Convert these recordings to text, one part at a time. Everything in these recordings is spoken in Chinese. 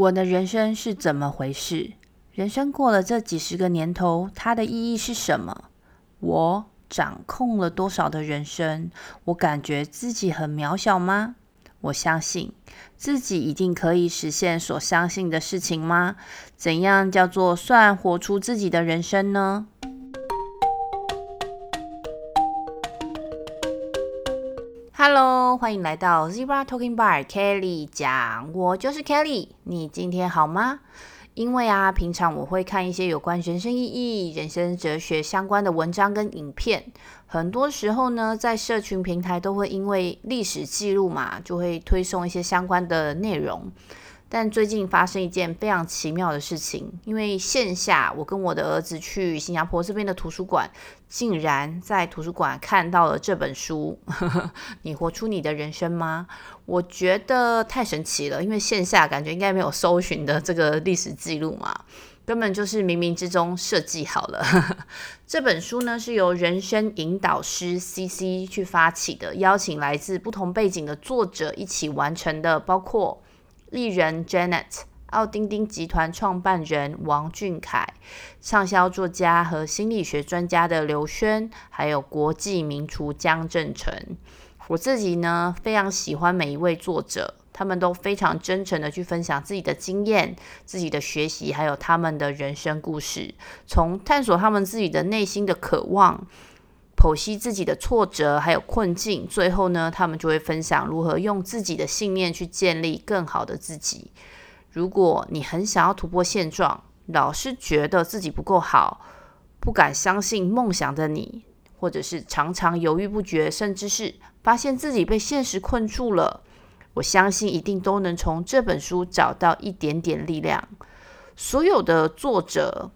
我的人生是怎么回事？人生过了这几十个年头，它的意义是什么？我掌控了多少的人生？我感觉自己很渺小吗？我相信自己一定可以实现所相信的事情吗？怎样叫做算活出自己的人生呢欢迎来到 Zebra Talking Bar，Kelly 讲，我就是 Kelly，你今天好吗？因为啊，平常我会看一些有关人生意义、人生哲学相关的文章跟影片。很多时候呢，在社群平台都会因为历史记录嘛，就会推送一些相关的内容。但最近发生一件非常奇妙的事情，因为线下我跟我的儿子去新加坡这边的图书馆，竟然在图书馆看到了这本书。你活出你的人生吗？我觉得太神奇了，因为线下感觉应该没有搜寻的这个历史记录嘛，根本就是冥冥之中设计好了。这本书呢是由人生引导师 CC 去发起的，邀请来自不同背景的作者一起完成的，包括。丽人 Janet、奥丁丁集团创办人王俊凯、畅销作家和心理学专家的刘轩，还有国际名厨江振成。我自己呢，非常喜欢每一位作者，他们都非常真诚的去分享自己的经验、自己的学习，还有他们的人生故事，从探索他们自己的内心的渴望。剖析自己的挫折还有困境，最后呢，他们就会分享如何用自己的信念去建立更好的自己。如果你很想要突破现状，老是觉得自己不够好，不敢相信梦想的你，或者是常常犹豫不决，甚至是发现自己被现实困住了，我相信一定都能从这本书找到一点点力量。所有的作者。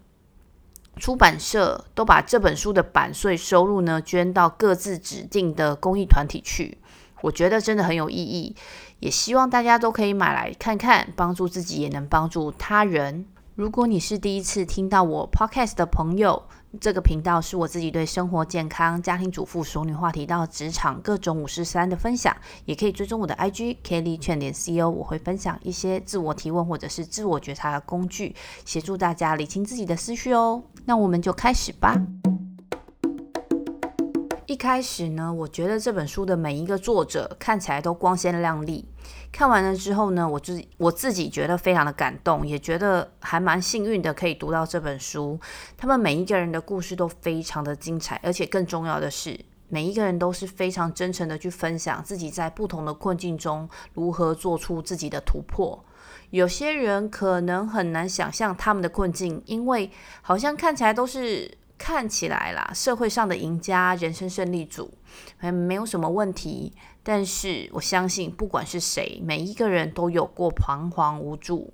出版社都把这本书的版税收入呢，捐到各自指定的公益团体去，我觉得真的很有意义，也希望大家都可以买来看看，帮助自己也能帮助他人。如果你是第一次听到我 podcast 的朋友，这个频道是我自己对生活健康、家庭主妇、熟女话题到职场各种五四三的分享，也可以追踪我的 IG Kelly 劝点 CO，我会分享一些自我提问或者是自我觉察的工具，协助大家理清自己的思绪哦。那我们就开始吧。一开始呢，我觉得这本书的每一个作者看起来都光鲜亮丽。看完了之后呢，我自我自己觉得非常的感动，也觉得还蛮幸运的，可以读到这本书。他们每一个人的故事都非常的精彩，而且更重要的是，每一个人都是非常真诚的去分享自己在不同的困境中如何做出自己的突破。有些人可能很难想象他们的困境，因为好像看起来都是。看起来啦，社会上的赢家、人生胜利组，还没有什么问题。但是我相信，不管是谁，每一个人都有过彷徨无助、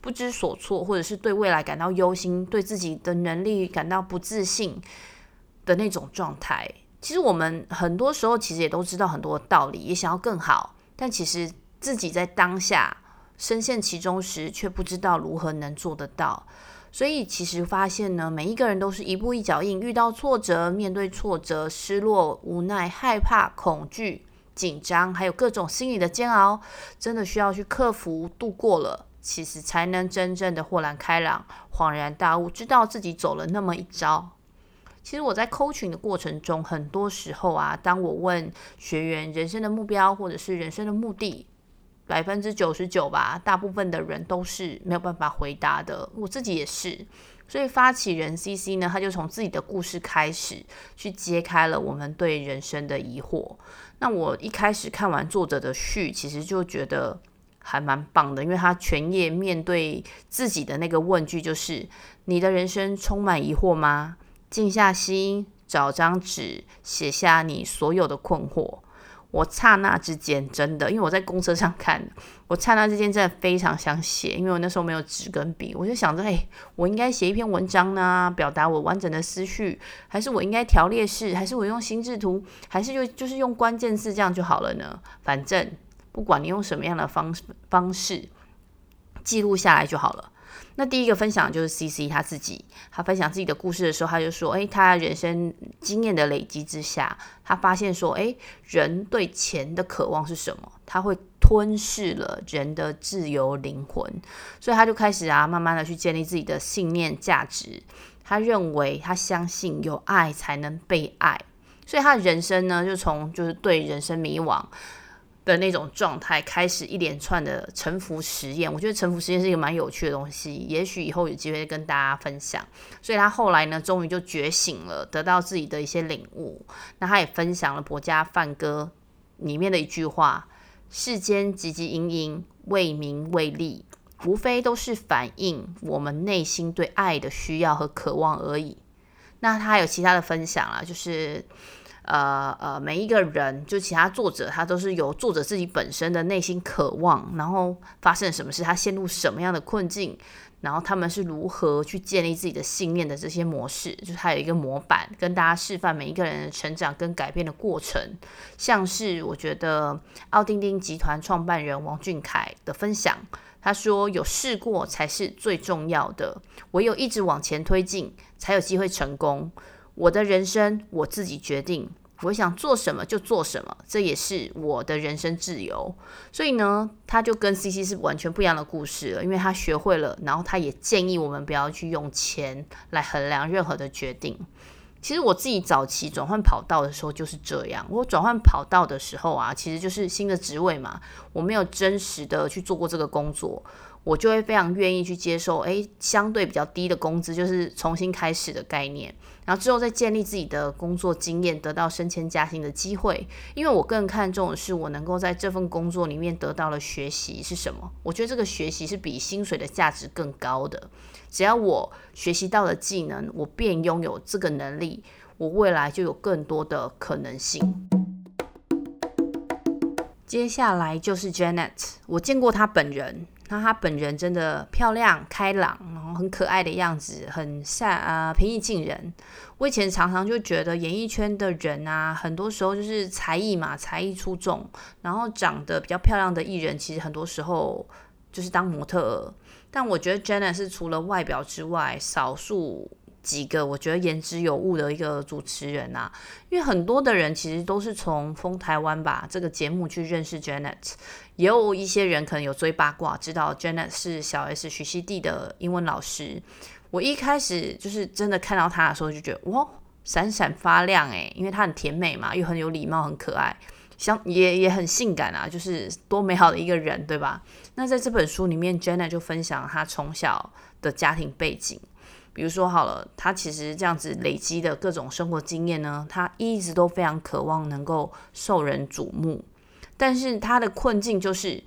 不知所措，或者是对未来感到忧心、对自己的能力感到不自信的那种状态。其实我们很多时候其实也都知道很多道理，也想要更好，但其实自己在当下深陷其中时，却不知道如何能做得到。所以其实发现呢，每一个人都是一步一脚印，遇到挫折，面对挫折，失落、无奈、害怕、恐惧、紧张，还有各种心理的煎熬，真的需要去克服、度过了，其实才能真正的豁然开朗、恍然大悟，知道自己走了那么一遭。其实我在 coaching 的过程中，很多时候啊，当我问学员人生的目标或者是人生的目的，百分之九十九吧，大部分的人都是没有办法回答的，我自己也是。所以发起人 CC 呢，他就从自己的故事开始，去揭开了我们对人生的疑惑。那我一开始看完作者的序，其实就觉得还蛮棒的，因为他全页面对自己的那个问句就是：你的人生充满疑惑吗？静下心，找张纸，写下你所有的困惑。我刹那之间真的，因为我在公车上看，我刹那之间真的非常想写，因为我那时候没有纸跟笔，我就想着，哎，我应该写一篇文章呢，表达我完整的思绪，还是我应该条列式，还是我用心智图，还是就就是用关键字这样就好了呢？反正不管你用什么样的方式方式记录下来就好了。那第一个分享就是 CC 他自己，他分享自己的故事的时候，他就说：“诶，他人生经验的累积之下，他发现说，诶，人对钱的渴望是什么？他会吞噬了人的自由灵魂，所以他就开始啊，慢慢的去建立自己的信念价值。他认为，他相信有爱才能被爱，所以他的人生呢，就从就是对人生迷惘的那种状态开始一连串的沉浮实验，我觉得沉浮实验是一个蛮有趣的东西，也许以后有机会跟大家分享。所以他后来呢，终于就觉醒了，得到自己的一些领悟。那他也分享了《伯家梵歌》里面的一句话：“世间汲汲营营，为名为利，无非都是反映我们内心对爱的需要和渴望而已。”那他还有其他的分享啦，就是。呃呃，每一个人，就其他作者，他都是由作者自己本身的内心渴望，然后发生什么事，他陷入什么样的困境，然后他们是如何去建立自己的信念的这些模式，就是他有一个模板，跟大家示范每一个人的成长跟改变的过程。像是我觉得奥丁丁集团创办人王俊凯的分享，他说：“有试过才是最重要的，唯有一直往前推进，才有机会成功。”我的人生我自己决定，我想做什么就做什么，这也是我的人生自由。所以呢，他就跟 CC 是完全不一样的故事了，因为他学会了，然后他也建议我们不要去用钱来衡量任何的决定。其实我自己早期转换跑道的时候就是这样，我转换跑道的时候啊，其实就是新的职位嘛，我没有真实的去做过这个工作。我就会非常愿意去接受，诶，相对比较低的工资，就是重新开始的概念，然后之后再建立自己的工作经验，得到升迁加薪的机会。因为我更看重的是，我能够在这份工作里面得到的学习是什么？我觉得这个学习是比薪水的价值更高的。只要我学习到了技能，我便拥有这个能力，我未来就有更多的可能性。接下来就是 Janet，我见过她本人。那她本人真的漂亮、开朗，然后很可爱的样子，很善啊、平易近人。我以前常常就觉得演艺圈的人啊，很多时候就是才艺嘛，才艺出众，然后长得比较漂亮的艺人，其实很多时候就是当模特。但我觉得 Jenna 是除了外表之外，少数。几个我觉得言之有物的一个主持人啊，因为很多的人其实都是从《疯台湾》吧这个节目去认识 Janet，也有一些人可能有追八卦，知道 Janet 是小 S 徐熙娣的英文老师。我一开始就是真的看到她的时候就觉得哇，闪闪发亮诶，因为她很甜美嘛，又很有礼貌，很可爱，像也也很性感啊，就是多美好的一个人，对吧？那在这本书里面，Janet 就分享她从小的家庭背景。比如说好了，他其实这样子累积的各种生活经验呢，他一直都非常渴望能够受人瞩目，但是他的困境就是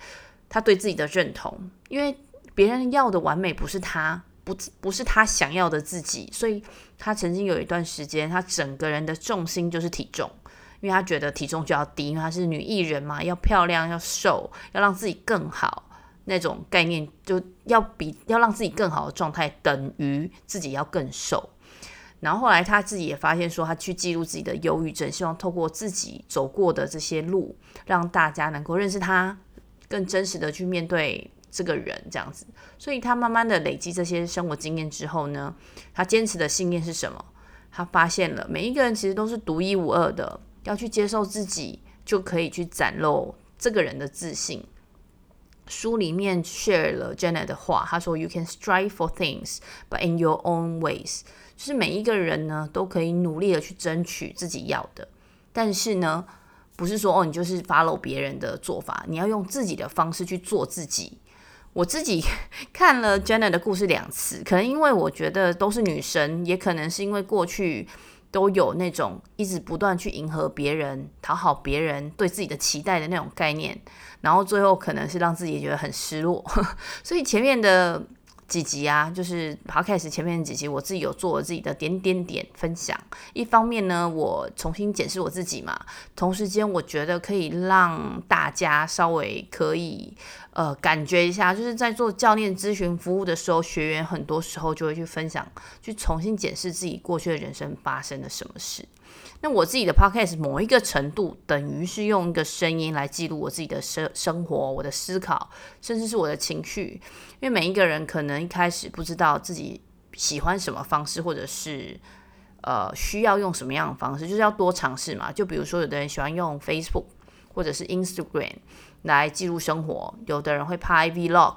他对自己的认同，因为别人要的完美不是他，不不是他想要的自己，所以他曾经有一段时间，他整个人的重心就是体重，因为他觉得体重就要低，因为他是女艺人嘛，要漂亮，要瘦，要让自己更好。那种概念就要比要让自己更好的状态等于自己要更瘦，然后后来他自己也发现说，他去记录自己的忧郁症，希望透过自己走过的这些路，让大家能够认识他，更真实的去面对这个人这样子。所以他慢慢的累积这些生活经验之后呢，他坚持的信念是什么？他发现了每一个人其实都是独一无二的，要去接受自己，就可以去展露这个人的自信。书里面 share 了 Jenna 的话，他说：“You can strive for things, but in your own ways。”就是每一个人呢，都可以努力的去争取自己要的，但是呢，不是说哦，你就是 follow 别人的做法，你要用自己的方式去做自己。我自己 看了 Jenna 的故事两次，可能因为我觉得都是女生，也可能是因为过去。都有那种一直不断去迎合别人、讨好别人对自己的期待的那种概念，然后最后可能是让自己觉得很失落，所以前面的。几集啊，就是 Podcast 前面几集，我自己有做我自己的点点点分享。一方面呢，我重新检视我自己嘛，同时间我觉得可以让大家稍微可以呃感觉一下，就是在做教练咨询服务的时候，学员很多时候就会去分享，去重新检视自己过去的人生发生了什么事。那我自己的 podcast 某一个程度等于是用一个声音来记录我自己的生生活、我的思考，甚至是我的情绪。因为每一个人可能一开始不知道自己喜欢什么方式，或者是呃需要用什么样的方式，就是要多尝试嘛。就比如说，有的人喜欢用 Facebook，或者是 Instagram 来记录生活，有的人会拍 Vlog，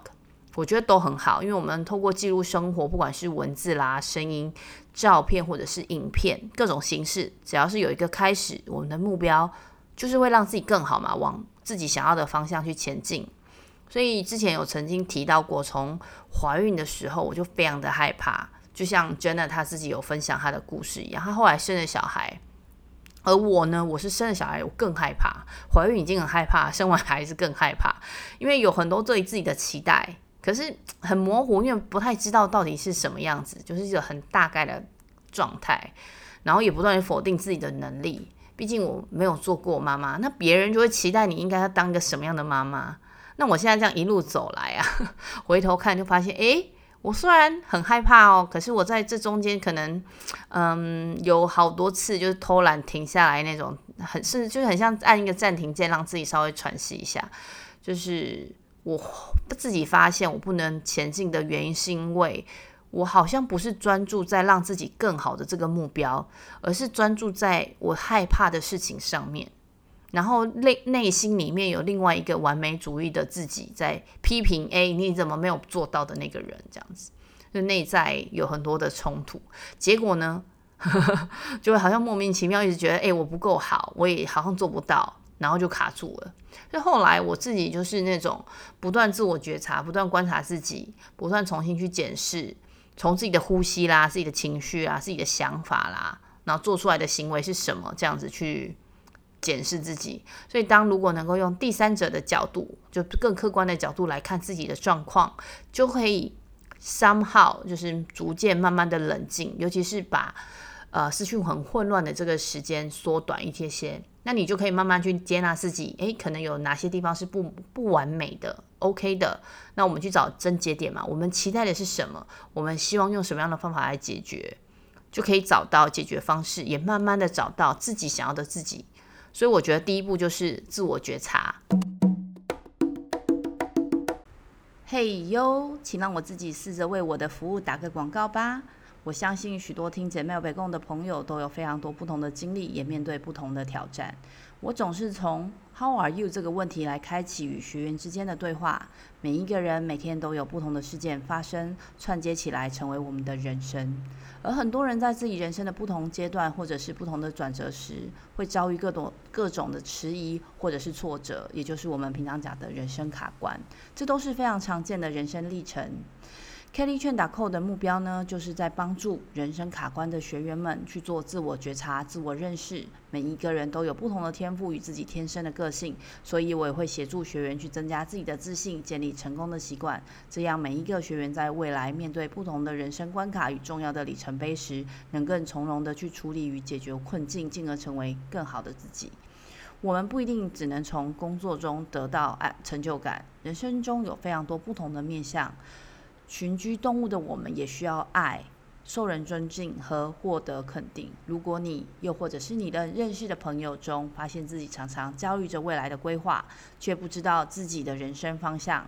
我觉得都很好，因为我们透过记录生活，不管是文字啦、声音、照片或者是影片，各种形式，只要是有一个开始，我们的目标就是会让自己更好嘛，往自己想要的方向去前进。所以之前有曾经提到过，从怀孕的时候我就非常的害怕，就像 Jenna 她自己有分享她的故事一样，她后来生了小孩。而我呢，我是生了小孩，我更害怕。怀孕已经很害怕，生完孩子更害怕，因为有很多对自己的期待，可是很模糊，因为不太知道到底是什么样子，就是一个很大概的状态，然后也不断的否定自己的能力。毕竟我没有做过妈妈，那别人就会期待你应该要当一个什么样的妈妈？那我现在这样一路走来啊，回头看就发现，诶。我虽然很害怕哦，可是我在这中间可能，嗯，有好多次就是偷懒停下来那种，很是就是很像按一个暂停键，让自己稍微喘息一下。就是我自己发现我不能前进的原因，是因为我好像不是专注在让自己更好的这个目标，而是专注在我害怕的事情上面。然后内内心里面有另外一个完美主义的自己在批评，哎，你怎么没有做到的那个人？这样子，就内在有很多的冲突。结果呢，就会好像莫名其妙一直觉得，哎，我不够好，我也好像做不到，然后就卡住了。所以后来我自己就是那种不断自我觉察，不断观察自己，不断重新去检视，从自己的呼吸啦、自己的情绪啊、自己的想法啦，然后做出来的行为是什么，这样子去。检视自己，所以当如果能够用第三者的角度，就更客观的角度来看自己的状况，就可以 somehow 就是逐渐慢慢的冷静，尤其是把呃思绪很混乱的这个时间缩短一些些，那你就可以慢慢去接纳自己，诶，可能有哪些地方是不不完美的，OK 的，那我们去找症结点嘛，我们期待的是什么？我们希望用什么样的方法来解决，就可以找到解决方式，也慢慢的找到自己想要的自己。所以我觉得第一步就是自我觉察。嘿哟，请让我自己试着为我的服务打个广告吧。我相信许多听姐妹北共的朋友都有非常多不同的经历，也面对不同的挑战。我总是从 How are you 这个问题来开启与学员之间的对话。每一个人每天都有不同的事件发生，串接起来成为我们的人生。而很多人在自己人生的不同阶段，或者是不同的转折时，会遭遇各种各种的迟疑或者是挫折，也就是我们平常讲的人生卡关。这都是非常常见的人生历程。Kelly Chen.co 的目标呢，就是在帮助人生卡关的学员们去做自我觉察、自我认识。每一个人都有不同的天赋与自己天生的个性，所以我也会协助学员去增加自己的自信，建立成功的习惯。这样每一个学员在未来面对不同的人生关卡与重要的里程碑时，能更从容的去处理与解决困境，进而成为更好的自己。我们不一定只能从工作中得到成就感，人生中有非常多不同的面向。群居动物的我们也需要爱、受人尊敬和获得肯定。如果你又或者是你的认识的朋友中，发现自己常常焦虑着未来的规划，却不知道自己的人生方向，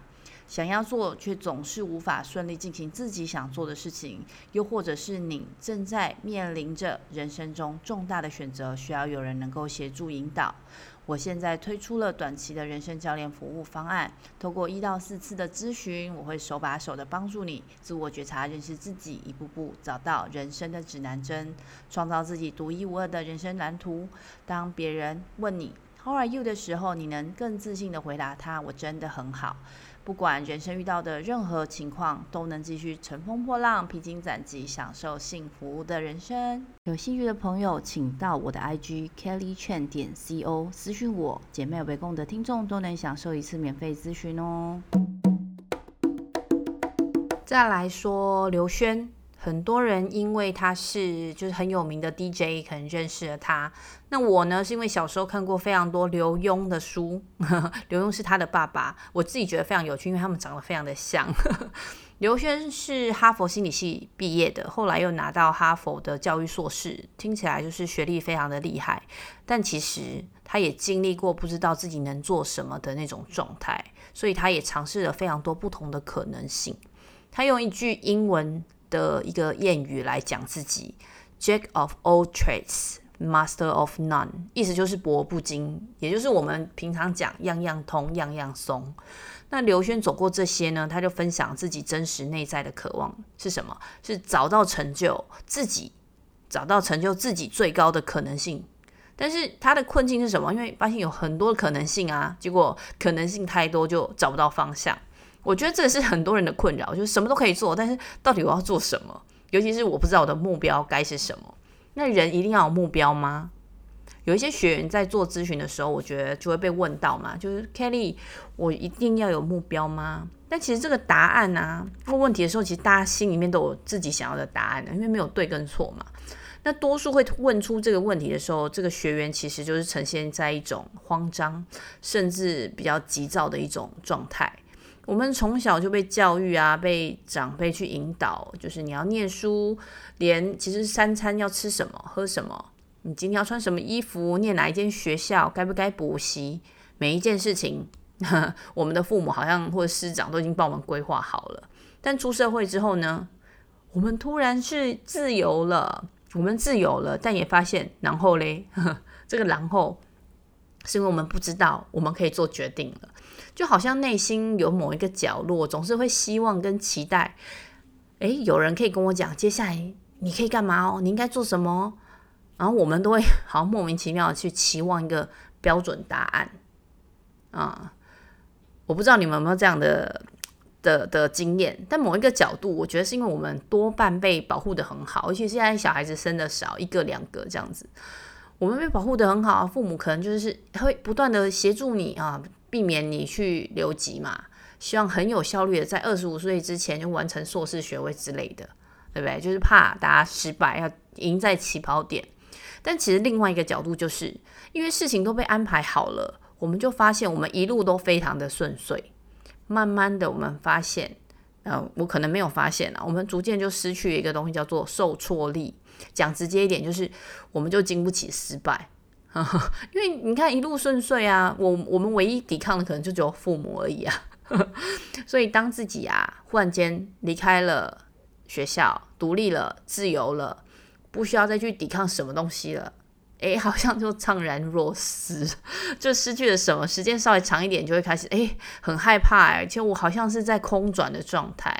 想要做却总是无法顺利进行自己想做的事情，又或者是你正在面临着人生中重大的选择，需要有人能够协助引导。我现在推出了短期的人生教练服务方案，透过一到四次的咨询，我会手把手的帮助你自我觉察、认识自己，一步步找到人生的指南针，创造自己独一无二的人生蓝图。当别人问你 “How are you” 的时候，你能更自信的回答他：“我真的很好。”不管人生遇到的任何情况，都能继续乘风破浪、披荆斩棘，享受幸福的人生。有兴趣的朋友，请到我的 IG Kelly Chen 点 CO 私讯我。姐妹围攻的听众都能享受一次免费咨询哦。再来说刘轩。很多人因为他是就是很有名的 DJ，可能认识了他。那我呢，是因为小时候看过非常多刘墉的书，刘墉是他的爸爸，我自己觉得非常有趣，因为他们长得非常的像。刘轩是哈佛心理系毕业的，后来又拿到哈佛的教育硕士，听起来就是学历非常的厉害。但其实他也经历过不知道自己能做什么的那种状态，所以他也尝试了非常多不同的可能性。他用一句英文的一个谚语来讲自己，Jack of all trades，Master of None，意思就是博不精，也就是我们平常讲样样通，样样松。那刘轩走过这些呢，他就分享自己真实内在的渴望是什么？是找到成就自己，找到成就自己最高的可能性。但是他的困境是什么？因为发现有很多可能性啊，结果可能性太多，就找不到方向。我觉得这是很多人的困扰，就是什么都可以做，但是到底我要做什么？尤其是我不知道我的目标该是什么。那人一定要有目标吗？有一些学员在做咨询的时候，我觉得就会被问到嘛，就是 Kelly，我一定要有目标吗？但其实这个答案啊，问问题的时候，其实大家心里面都有自己想要的答案的，因为没有对跟错嘛。那多数会问出这个问题的时候，这个学员其实就是呈现在一种慌张，甚至比较急躁的一种状态。我们从小就被教育啊，被长辈去引导，就是你要念书，连其实三餐要吃什么、喝什么，你今天要穿什么衣服，念哪一间学校，该不该补习，每一件事情，我们的父母好像或者师长都已经帮我们规划好了。但出社会之后呢，我们突然是自由了，我们自由了，但也发现然后嘞，这个然后是因为我们不知道我们可以做决定了。就好像内心有某一个角落，总是会希望跟期待，诶，有人可以跟我讲，接下来你可以干嘛哦？你应该做什么？然后我们都会好像莫名其妙的去期望一个标准答案啊！我不知道你们有没有这样的的的经验，但某一个角度，我觉得是因为我们多半被保护得很好，而且现在小孩子生的少，一个两个这样子，我们被保护得很好，父母可能就是会不断的协助你啊。避免你去留级嘛，希望很有效率的在二十五岁之前就完成硕士学位之类的，对不对？就是怕大家失败，要赢在起跑点。但其实另外一个角度就是，因为事情都被安排好了，我们就发现我们一路都非常的顺遂。慢慢的，我们发现，呃，我可能没有发现啊，我们逐渐就失去一个东西，叫做受挫力。讲直接一点，就是我们就经不起失败。因为你看一路顺遂啊，我我们唯一抵抗的可能就只有父母而已啊。所以当自己啊忽然间离开了学校，独立了，自由了，不需要再去抵抗什么东西了，诶，好像就怅然若失，就失去了什么。时间稍微长一点，就会开始诶，很害怕，而且我好像是在空转的状态。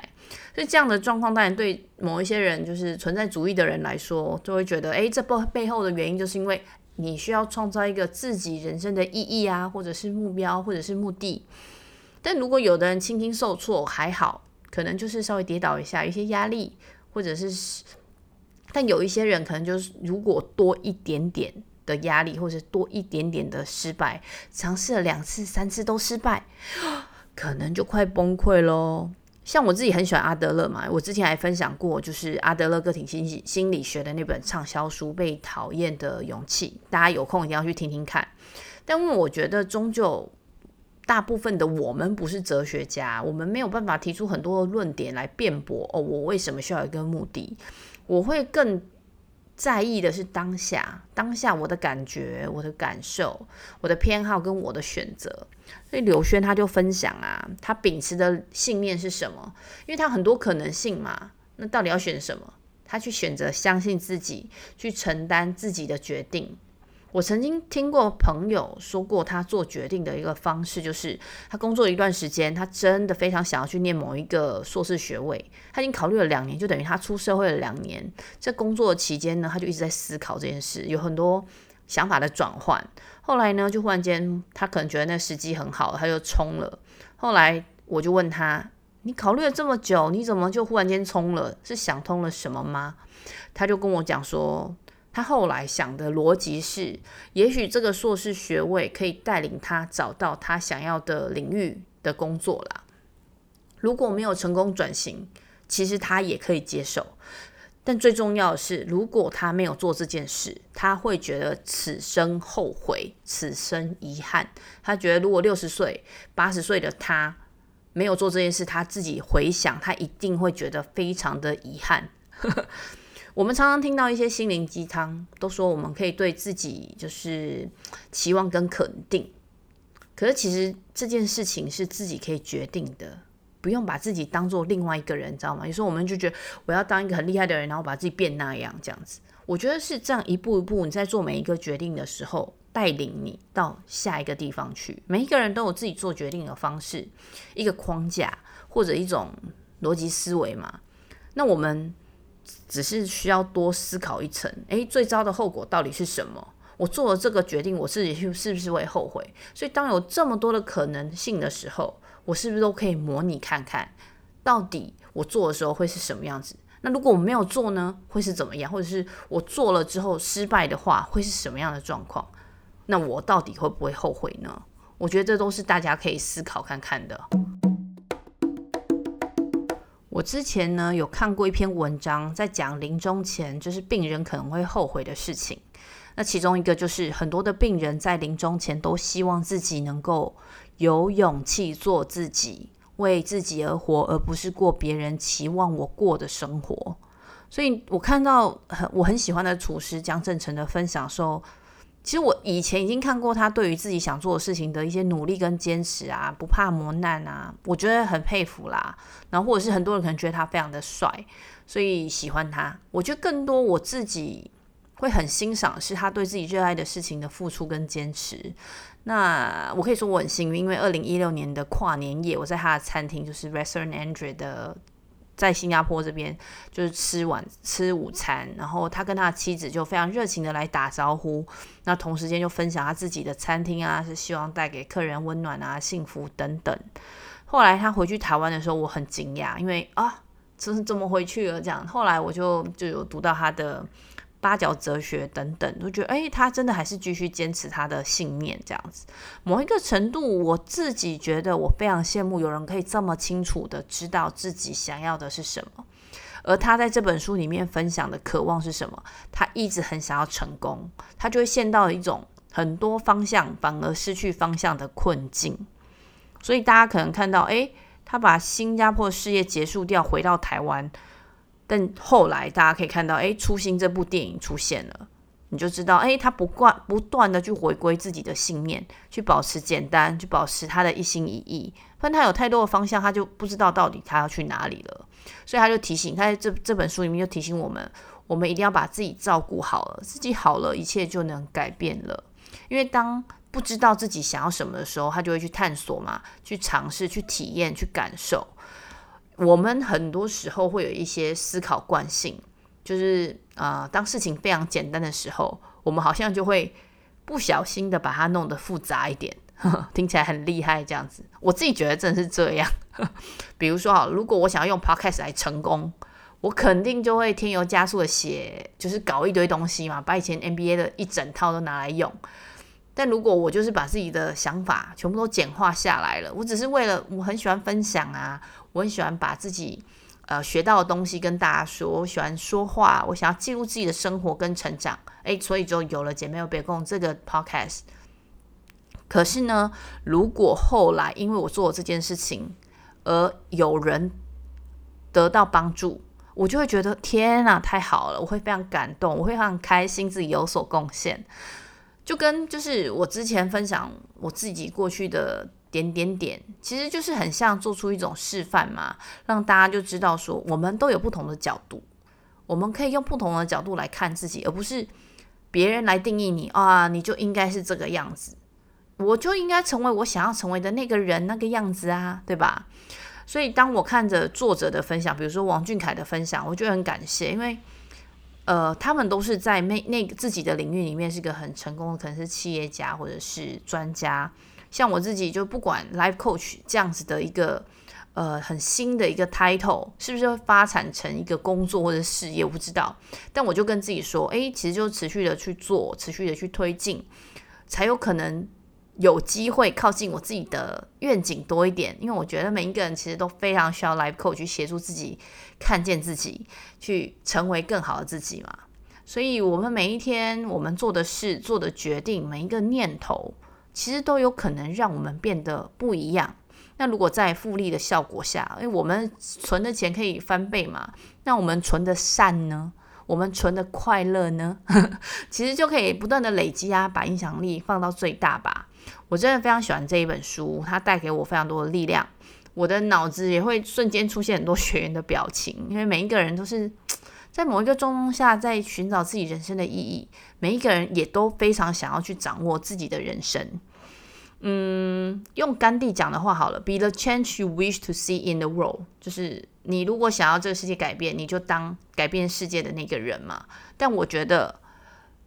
所以这样的状况，当然对某一些人，就是存在主义的人来说，就会觉得，诶，这背背后的原因就是因为。你需要创造一个自己人生的意义啊，或者是目标，或者是目的。但如果有的人轻轻受挫还好，可能就是稍微跌倒一下，一些压力，或者是……但有一些人可能就是，如果多一点点的压力，或者多一点点的失败，尝试了两次、三次都失败，可能就快崩溃喽。像我自己很喜欢阿德勒嘛，我之前还分享过，就是阿德勒个体心理心理学的那本畅销书《被讨厌的勇气》，大家有空一定要去听听看。但因为我觉得，终究大部分的我们不是哲学家，我们没有办法提出很多的论点来辩驳哦，我为什么需要一个目的？我会更。在意的是当下，当下我的感觉、我的感受、我的偏好跟我的选择。所以刘轩他就分享啊，他秉持的信念是什么？因为他很多可能性嘛，那到底要选什么？他去选择相信自己，去承担自己的决定。我曾经听过朋友说过，他做决定的一个方式，就是他工作一段时间，他真的非常想要去念某一个硕士学位。他已经考虑了两年，就等于他出社会了两年。在工作期间呢，他就一直在思考这件事，有很多想法的转换。后来呢，就忽然间他可能觉得那时机很好，他就冲了。后来我就问他：“你考虑了这么久，你怎么就忽然间冲了？是想通了什么吗？”他就跟我讲说。他后来想的逻辑是，也许这个硕士学位可以带领他找到他想要的领域的工作啦。如果没有成功转型，其实他也可以接受。但最重要的是，如果他没有做这件事，他会觉得此生后悔，此生遗憾。他觉得如果六十岁、八十岁的他没有做这件事，他自己回想，他一定会觉得非常的遗憾。我们常常听到一些心灵鸡汤，都说我们可以对自己就是期望跟肯定，可是其实这件事情是自己可以决定的，不用把自己当做另外一个人，知道吗？有时候我们就觉得我要当一个很厉害的人，然后把自己变那样这样子。我觉得是这样一步一步，你在做每一个决定的时候，带领你到下一个地方去。每一个人都有自己做决定的方式，一个框架或者一种逻辑思维嘛。那我们只是需要多思考一层，诶，最糟的后果到底是什么？我做了这个决定，我自己是不是会后悔？所以，当有这么多的可能性的时候，我是不是都可以模拟看看，到底我做的时候会是什么样子？那如果我没有做呢，会是怎么样？或者是我做了之后失败的话，会是什么样的状况？那我到底会不会后悔呢？我觉得这都是大家可以思考看看的。我之前呢有看过一篇文章，在讲临终前就是病人可能会后悔的事情。那其中一个就是很多的病人在临终前都希望自己能够有勇气做自己，为自己而活，而不是过别人期望我过的生活。所以我看到很我很喜欢的厨师江正成的分享说，其实我以前已经看过他对于自己想做的事情的一些努力跟坚持啊，不怕磨难啊，我觉得很佩服啦。然后或者是很多人可能觉得他非常的帅，所以喜欢他。我觉得更多我自己。会很欣赏是他对自己热爱的事情的付出跟坚持。那我可以说我很幸运，因为二零一六年的跨年夜，我在他的餐厅，就是 Restaurant Andre 的，在新加坡这边，就是吃晚吃午餐。然后他跟他的妻子就非常热情的来打招呼，那同时间就分享他自己的餐厅啊，是希望带给客人温暖啊、幸福等等。后来他回去台湾的时候，我很惊讶，因为啊，这是怎么回去了？这样，后来我就就有读到他的。八角哲学等等，都觉得哎，他真的还是继续坚持他的信念这样子。某一个程度，我自己觉得我非常羡慕有人可以这么清楚的知道自己想要的是什么。而他在这本书里面分享的渴望是什么？他一直很想要成功，他就会陷到一种很多方向反而失去方向的困境。所以大家可能看到，哎，他把新加坡事业结束掉，回到台湾。但后来大家可以看到，哎，《初心》这部电影出现了，你就知道，哎，他不惯不断的去回归自己的信念，去保持简单，去保持他的一心一意。不然他有太多的方向，他就不知道到底他要去哪里了。所以他就提醒，他在这这本书里面就提醒我们，我们一定要把自己照顾好了，自己好了，一切就能改变了。因为当不知道自己想要什么的时候，他就会去探索嘛，去尝试，去体验，去感受。我们很多时候会有一些思考惯性，就是啊、呃，当事情非常简单的时候，我们好像就会不小心的把它弄得复杂一点，呵呵，听起来很厉害这样子。我自己觉得真的是这样。比如说啊，如果我想要用 Podcast 来成功，我肯定就会添油加醋的写，就是搞一堆东西嘛，把以前 MBA 的一整套都拿来用。但如果我就是把自己的想法全部都简化下来了，我只是为了我很喜欢分享啊。我很喜欢把自己呃学到的东西跟大家说，我喜欢说话，我想要记录自己的生活跟成长，诶，所以就有了姐妹有别共这个 podcast。可是呢，如果后来因为我做了这件事情，而有人得到帮助，我就会觉得天哪，太好了，我会非常感动，我会非常开心自己有所贡献。就跟就是我之前分享我自己过去的。点点点，其实就是很像做出一种示范嘛，让大家就知道说，我们都有不同的角度，我们可以用不同的角度来看自己，而不是别人来定义你啊，你就应该是这个样子，我就应该成为我想要成为的那个人那个样子啊，对吧？所以当我看着作者的分享，比如说王俊凯的分享，我就很感谢，因为呃，他们都是在那那个自己的领域里面是个很成功的，可能是企业家或者是专家。像我自己就不管 life coach 这样子的一个呃很新的一个 title 是不是会发展成一个工作或者事业，我不知道。但我就跟自己说，诶，其实就持续的去做，持续的去推进，才有可能有机会靠近我自己的愿景多一点。因为我觉得每一个人其实都非常需要 life coach 去协助自己看见自己，去成为更好的自己嘛。所以，我们每一天我们做的事、做的决定，每一个念头。其实都有可能让我们变得不一样。那如果在复利的效果下，因为我们存的钱可以翻倍嘛，那我们存的善呢？我们存的快乐呢？其实就可以不断的累积啊，把影响力放到最大吧。我真的非常喜欢这一本书，它带给我非常多的力量。我的脑子也会瞬间出现很多学员的表情，因为每一个人都是 在某一个状况下，在寻找自己人生的意义。每一个人也都非常想要去掌握自己的人生。嗯，用甘地讲的话好了，Be the change you wish to see in the world，就是你如果想要这个世界改变，你就当改变世界的那个人嘛。但我觉得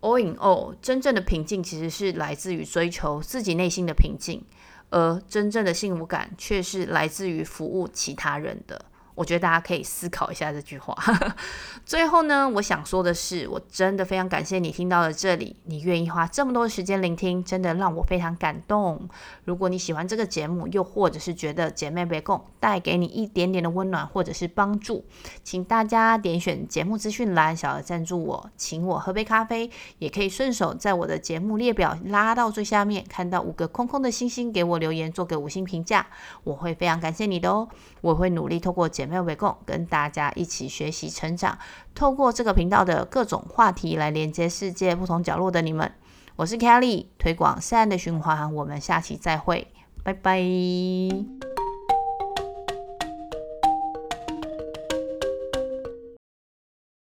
，all in all，真正的平静其实是来自于追求自己内心的平静，而真正的幸福感却是来自于服务其他人的。我觉得大家可以思考一下这句话。最后呢，我想说的是，我真的非常感谢你听到了这里，你愿意花这么多时间聆听，真的让我非常感动。如果你喜欢这个节目，又或者是觉得姐妹别共带给你一点点的温暖或者是帮助，请大家点选节目资讯栏小额赞助我，请我喝杯咖啡，也可以顺手在我的节目列表拉到最下面，看到五个空空的星星，给我留言，做个五星评价，我会非常感谢你的哦。我会努力透过姐妹。围攻，跟大家一起学习成长，透过这个频道的各种话题来连接世界不同角落的你们。我是 Kelly，推广善的循环，我们下期再会，拜拜。